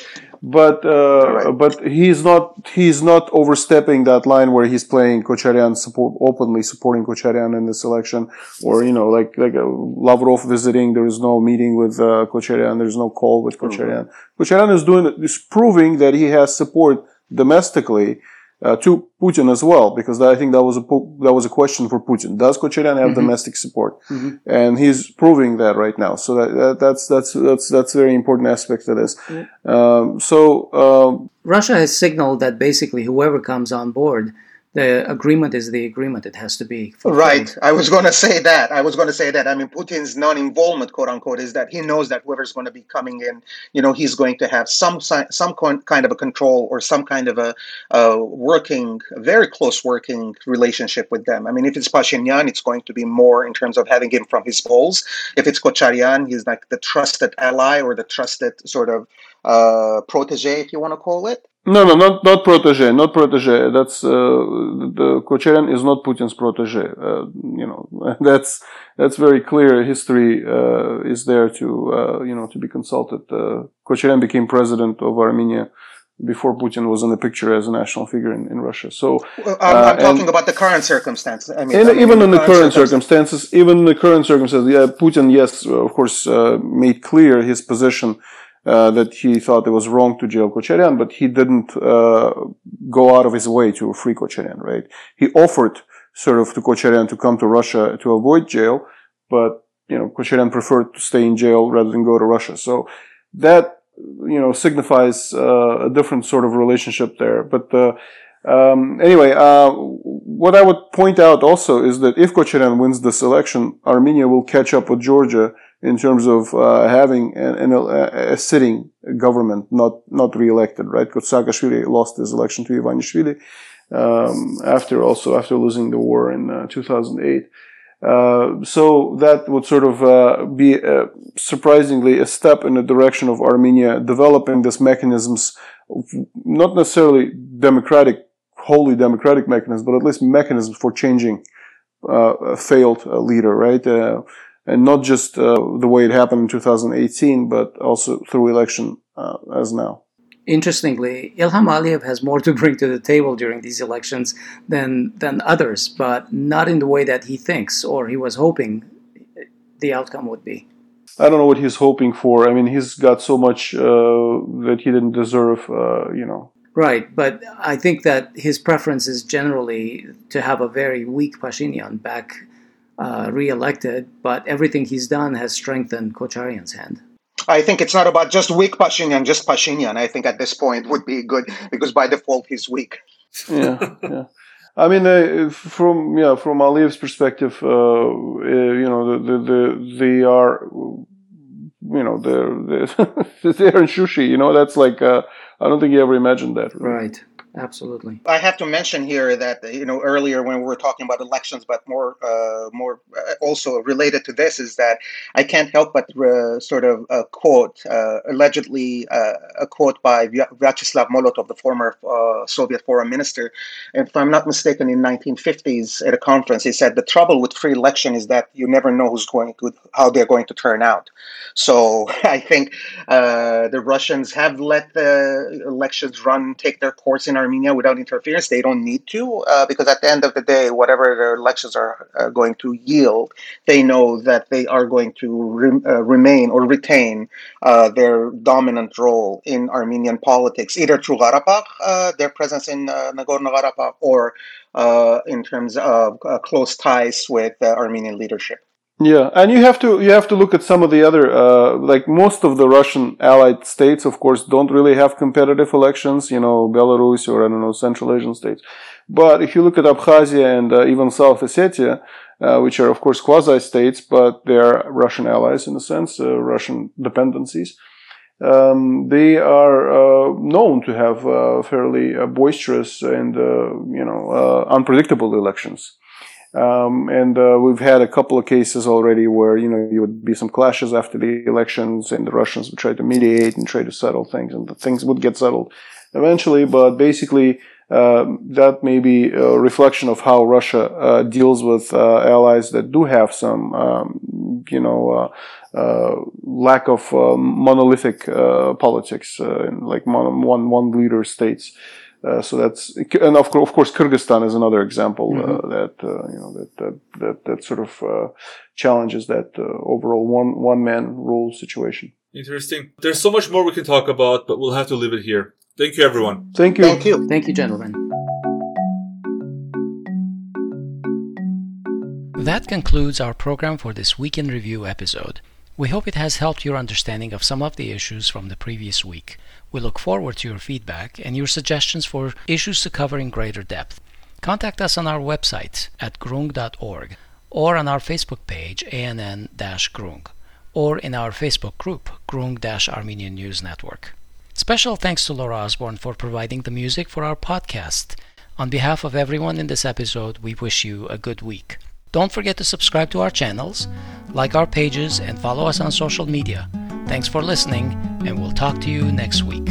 But uh, right. but he's not he's not overstepping that line where he's playing Kocharyan support openly supporting Kocharyan in this election, or you know like like uh, Lavrov visiting. There is no meeting with uh, Kocharyan. There is no call with Kocharyan. Mm-hmm. Kocharyan is doing is proving that he has support domestically uh, to Putin as well, because I think that was a that was a question for Putin. Does Kocharyan have mm-hmm. domestic support? Mm-hmm. And he's proving that right now. So that, that, that's that's that's that's very important aspect of this. Mm-hmm. Um, so um, Russia has signaled that basically whoever comes on board the agreement is the agreement. It has to be fulfilled. right. I was going to say that. I was going to say that. I mean, Putin's non-involvement, quote unquote, is that he knows that whoever's going to be coming in, you know, he's going to have some some kind of a control or some kind of a, a working, very close working relationship with them. I mean, if it's Pashinyan, it's going to be more in terms of having him from his polls. If it's Kocharyan, he's like the trusted ally or the trusted sort of uh, protege, if you want to call it. No, no, not not protege, not protege. That's uh, the Kocharian is not Putin's protege. Uh, you know, that's that's very clear. History uh, is there to uh, you know to be consulted. Uh, became president of Armenia before Putin was in the picture as a national figure in, in Russia. So well, I'm, I'm uh, talking about the current circumstances. I mean, I mean even in the, current, circumstances, circumstances, even in the current circumstances, yeah, Putin, yes, of course, made clear his position uh, that he thought it was wrong to jail Kocharyan, but he didn't uh, go out of his way to free Kocharyan, right? He offered sort of to Kocharyan to come to Russia to avoid jail, but, you know, Kocharyan preferred to stay in jail rather than go to Russia. So that, you know, signifies uh, a different sort of relationship there. But, uh, um, anyway, uh, what I would point out also is that if Kocharyan wins this election, Armenia will catch up with Georgia in terms of uh, having an, an, a, a, sitting government, not not re-elected, right? Because Saakashvili lost his election to Ivanishvili um, after also after losing the war in uh, 2008. Uh, so that would sort of uh, be uh, surprisingly a step in the direction of Armenia developing these mechanisms, not necessarily democratic, wholly democratic mechanisms, but at least mechanisms for changing uh, a failed leader, right? And not just uh, the way it happened in 2018, but also through election uh, as now. Interestingly, Ilham Aliyev has more to bring to the table during these elections than than others, but not in the way that he thinks or he was hoping the outcome would be. I don't know what he's hoping for. I mean, he's got so much uh, that he didn't deserve, uh, you know. Right, but I think that his preference is generally to have a very weak Pashinyan back uh, re-elected, but everything he's done has strengthened Kocharyan's hand. I think it's not about just weak Pashinyan, just Pashinyan. I think at this point would be good because by default he's weak. yeah, yeah. I mean, uh, from yeah, from Aliyev's perspective, uh, uh, you know, the, the, the, they are, you know, they're they're, they're in Shushi. You know, that's like uh, I don't think you ever imagined that. Right absolutely. I have to mention here that you know earlier when we were talking about elections, but more uh, more uh, also related to this is that I can't help but uh, sort of a quote, uh, allegedly uh, a quote by Vyacheslav Molotov, the former uh, Soviet foreign minister. If I'm not mistaken, in 1950s at a conference, he said the trouble with free election is that you never know who's going to how they're going to turn out. So I think the Russians have let the elections run take their course in Armenia without interference. They don't need to uh, because at the end of the day, whatever their elections are uh, going to yield, they know that they are going to re- uh, remain or retain uh, their dominant role in Armenian politics, either through Karabakh, uh, their presence in uh, Nagorno-Karabakh, or in terms of close ties with Armenian leadership. Yeah, and you have to you have to look at some of the other uh, like most of the Russian allied states, of course, don't really have competitive elections. You know, Belarus or I don't know Central Asian states. But if you look at Abkhazia and uh, even South Ossetia, uh, which are of course quasi states, but they are Russian allies in a sense, uh, Russian dependencies. Um, they are uh, known to have uh, fairly boisterous and you know unpredictable elections. Um, and uh, we've had a couple of cases already where you know you would be some clashes after the elections, and the Russians would try to mediate and try to settle things, and the things would get settled eventually. But basically, uh, that may be a reflection of how Russia uh, deals with uh, allies that do have some um, you know, uh, uh, lack of uh, monolithic politics, like one, one, one leader states. Uh, so that's and of, of course Kyrgyzstan is another example uh, mm-hmm. that uh, you know that that that, that sort of challenges that overall one one man rule situation. Interesting. There's so much more we can talk about, but we'll have to leave it here. Thank you, everyone. Thank you. Thank you. Thank you, gentlemen. That concludes our program for this Week in Review episode. We hope it has helped your understanding of some of the issues from the previous week. We look forward to your feedback and your suggestions for issues to cover in greater depth. Contact us on our website at groong.org or on our Facebook page ANN-Groong or in our Facebook group Groong-Armenian News Network. Special thanks to Laura Osborne for providing the music for our podcast. On behalf of everyone in this episode, we wish you a good week. Don't forget to subscribe to our channels, like our pages, and follow us on social media. Thanks for listening, and we'll talk to you next week.